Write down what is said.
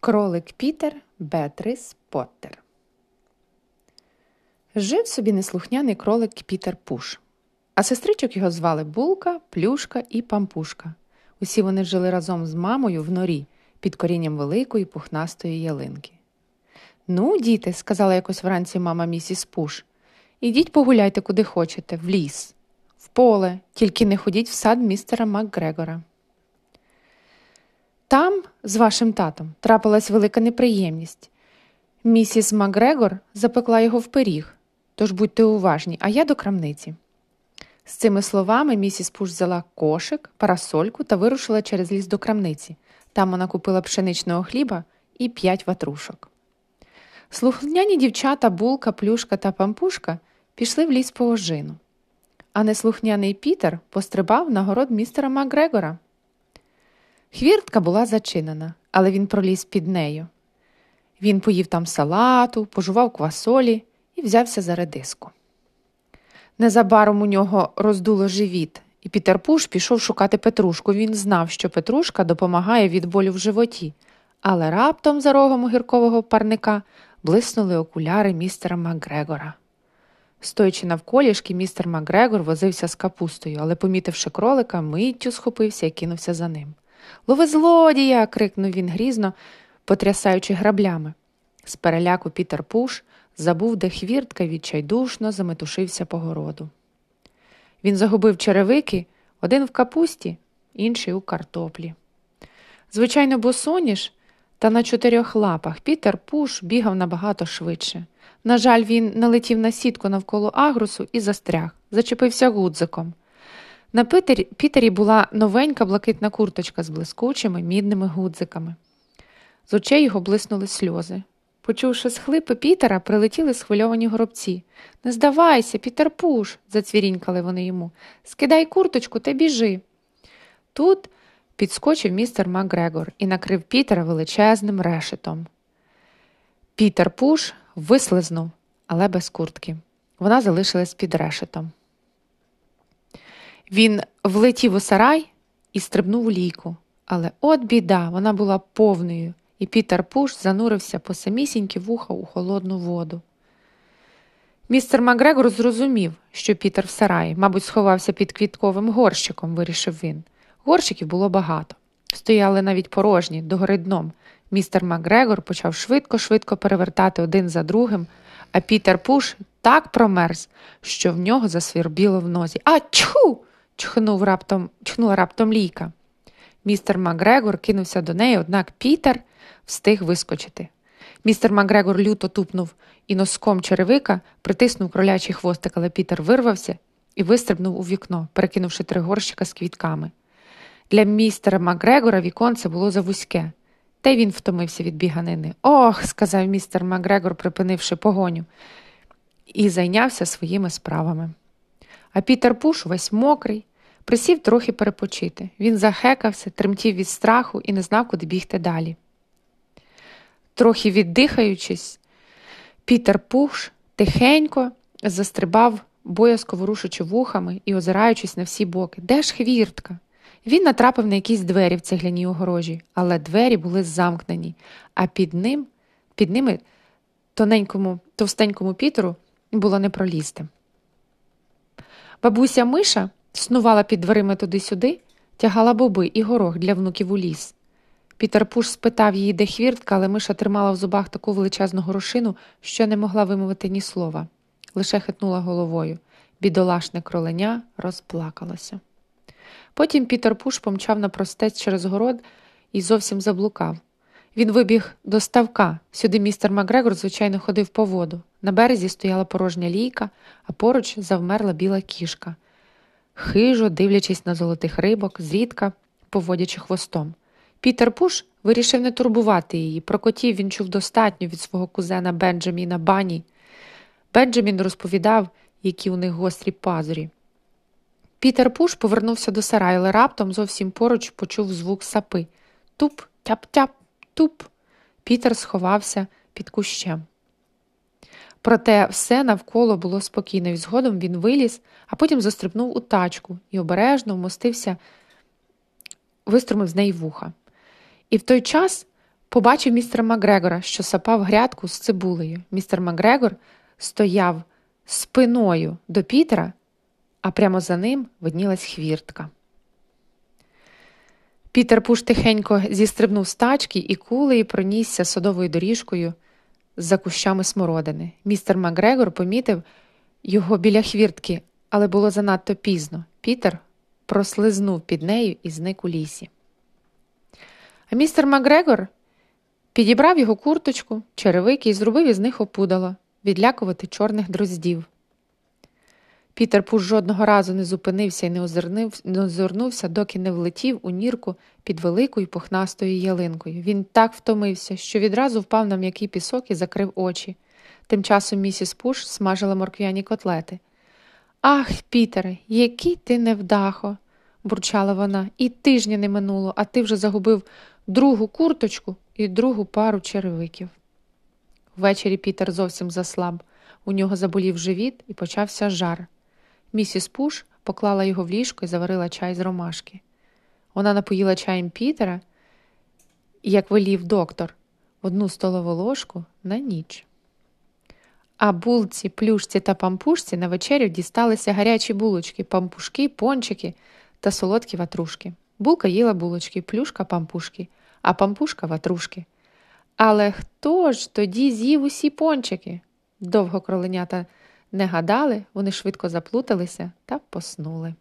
Кролик Пітер Бетрис Поттер. Жив собі неслухняний кролик Пітер Пуш, а сестричок його звали Булка, Плюшка і Пампушка. Усі вони жили разом з мамою в норі під корінням великої пухнастої ялинки. Ну, діти, сказала якось вранці мама місіс Пуш, ідіть погуляйте куди хочете, в ліс, в поле, тільки не ходіть в сад містера Макгрегора. Там, з вашим татом, трапилась велика неприємність. Місіс Макгрегор запекла його в пиріг, тож будьте уважні, а я до крамниці. З цими словами місіс Пуш взяла кошик, парасольку та вирушила через ліс до крамниці. Там вона купила пшеничного хліба і п'ять ватрушок. Слухняні дівчата, булка, плюшка та пампушка пішли в ліс по ожину, а неслухняний Пітер пострибав на город містера Макгрегора. Хвіртка була зачинена, але він проліз під нею. Він поїв там салату, пожував квасолі і взявся за редиску. Незабаром у нього роздуло живіт, і Пітер Пуш пішов шукати Петрушку. Він знав, що Петрушка допомагає від болю в животі, але раптом за рогом гіркового парника блиснули окуляри містера Макгрегора. Стоячи навколішки, містер Макгрегор возився з капустою, але, помітивши кролика, миттю схопився і кинувся за ним. Лови злодія. крикнув він грізно, потрясаючи граблями. З переляку Пітер Пуш забув, де хвіртка відчайдушно заметушився по городу. Він загубив черевики, один в капусті, інший у картоплі. Звичайно, босоніж, та на чотирьох лапах Пітер Пуш бігав набагато швидше. На жаль, він налетів на сітку навколо агрусу і застряг, зачепився гудзиком. На Пітері, Пітері була новенька блакитна курточка з блискучими мідними гудзиками. З очей його блиснули сльози. Почувши схлипи Пітера, прилетіли схвильовані горобці. Не здавайся, Пітер Пуш, зацвірінькали вони йому. Скидай курточку та біжи. Тут підскочив містер Макгрегор і накрив Пітера величезним решетом. Пітер Пуш вислизнув, але без куртки. Вона залишилась під решетом. Він влетів у сарай і стрибнув у лійку. Але от біда, вона була повною, і Пітер Пуш занурився по самісінькі вуха у холодну воду. Містер Макгрегор зрозумів, що Пітер в сараї, мабуть, сховався під квітковим горщиком, вирішив він. Горщиків було багато. Стояли навіть порожні, догори дном. Містер Макгрегор почав швидко-швидко перевертати один за другим, а Пітер Пуш так промерз, що в нього засвірбіло в нозі. А чху! Чхнув раптом, чхнула раптом лійка. Містер Макгрегор кинувся до неї, однак Пітер встиг вискочити. Містер Макгрегор люто тупнув і носком черевика притиснув кролячий хвостик, але Пітер вирвався і вистрибнув у вікно, перекинувши три горщика з квітками. Для містера Макгрегора віконце було завузьке, та й він втомився від біганини. Ох, сказав містер Макгрегор, припинивши погоню, і зайнявся своїми справами. А Пітер Пуш, весь мокрий, присів трохи перепочити. Він захекався, тремтів від страху і не знав, куди бігти далі. Трохи віддихаючись, Пітер Пуш тихенько застрибав, боязко ворушучи вухами і озираючись на всі боки. Де ж хвіртка? Він натрапив на якісь двері в цегляній огорожі, але двері були замкнені, а під ним, під ними тоненькому, товстенькому Пітеру було не пролізти. Бабуся Миша снувала під дверима туди-сюди, тягала боби і горох для внуків у ліс. Пітер Пуш спитав її, де хвіртка, але Миша тримала в зубах таку величезну горошину, що не могла вимовити ні слова. Лише хитнула головою. Бідолашне кроленя розплакалося. Потім Пітер Пуш помчав на простець через город і зовсім заблукав. Він вибіг до ставка. Сюди містер Макгрегор, звичайно, ходив по воду. На березі стояла порожня лійка, а поруч завмерла біла кішка, хижо дивлячись на золотих рибок, зрідка поводячи хвостом. Пітер Пуш вирішив не турбувати її. Про котів він чув достатньо від свого кузена Бенджаміна Бані. Бенджамін розповідав, які у них гострі пазурі. Пітер Пуш повернувся до сараю, але раптом зовсім поруч почув звук сапи. Туп, тяп-тяп, туп. Пітер сховався під кущем. Проте все навколо було спокійно, і згодом він виліз, а потім застрибнув у тачку і обережно вмостився, виструмив з неї вуха. І в той час Побачив містера Макгрегора, що сапав грядку з цибулею. Містер Макгрегор стояв спиною до Пітера, а прямо за ним виднілась хвіртка. Пітер Пуш тихенько зістрибнув з тачки і кулею пронісся садовою доріжкою за кущами смородини. Містер Макгрегор помітив його біля хвіртки, але було занадто пізно. Пітер прослизнув під нею і зник у лісі. А містер Макгрегор підібрав його курточку, черевики і зробив із них опудало відлякувати чорних дроздів. Пітер Пуш жодного разу не зупинився і не, озирнувся, доки не влетів у нірку під великою пухнастою ялинкою. Він так втомився, що відразу впав на м'який пісок і закрив очі. Тим часом місіс Пуш смажила морквяні котлети. Ах, Пітере, який ти невдахо, бурчала вона, і тижня не минуло, а ти вже загубив другу курточку і другу пару черевиків. Ввечері Пітер зовсім заслаб. У нього заболів живіт і почався жар. Місіс Пуш поклала його в ліжко і заварила чай з ромашки. Вона напоїла чаєм Пітера, як велів доктор, одну столову ложку на ніч. А булці, плюшці та пампушці на вечерю дісталися гарячі булочки, пампушки, пончики та солодкі ватрушки. Булка їла булочки, плюшка пампушки, а пампушка ватрушки. Але хто ж тоді з'їв усі пончики? Довго кроленята не гадали, вони швидко заплуталися та поснули.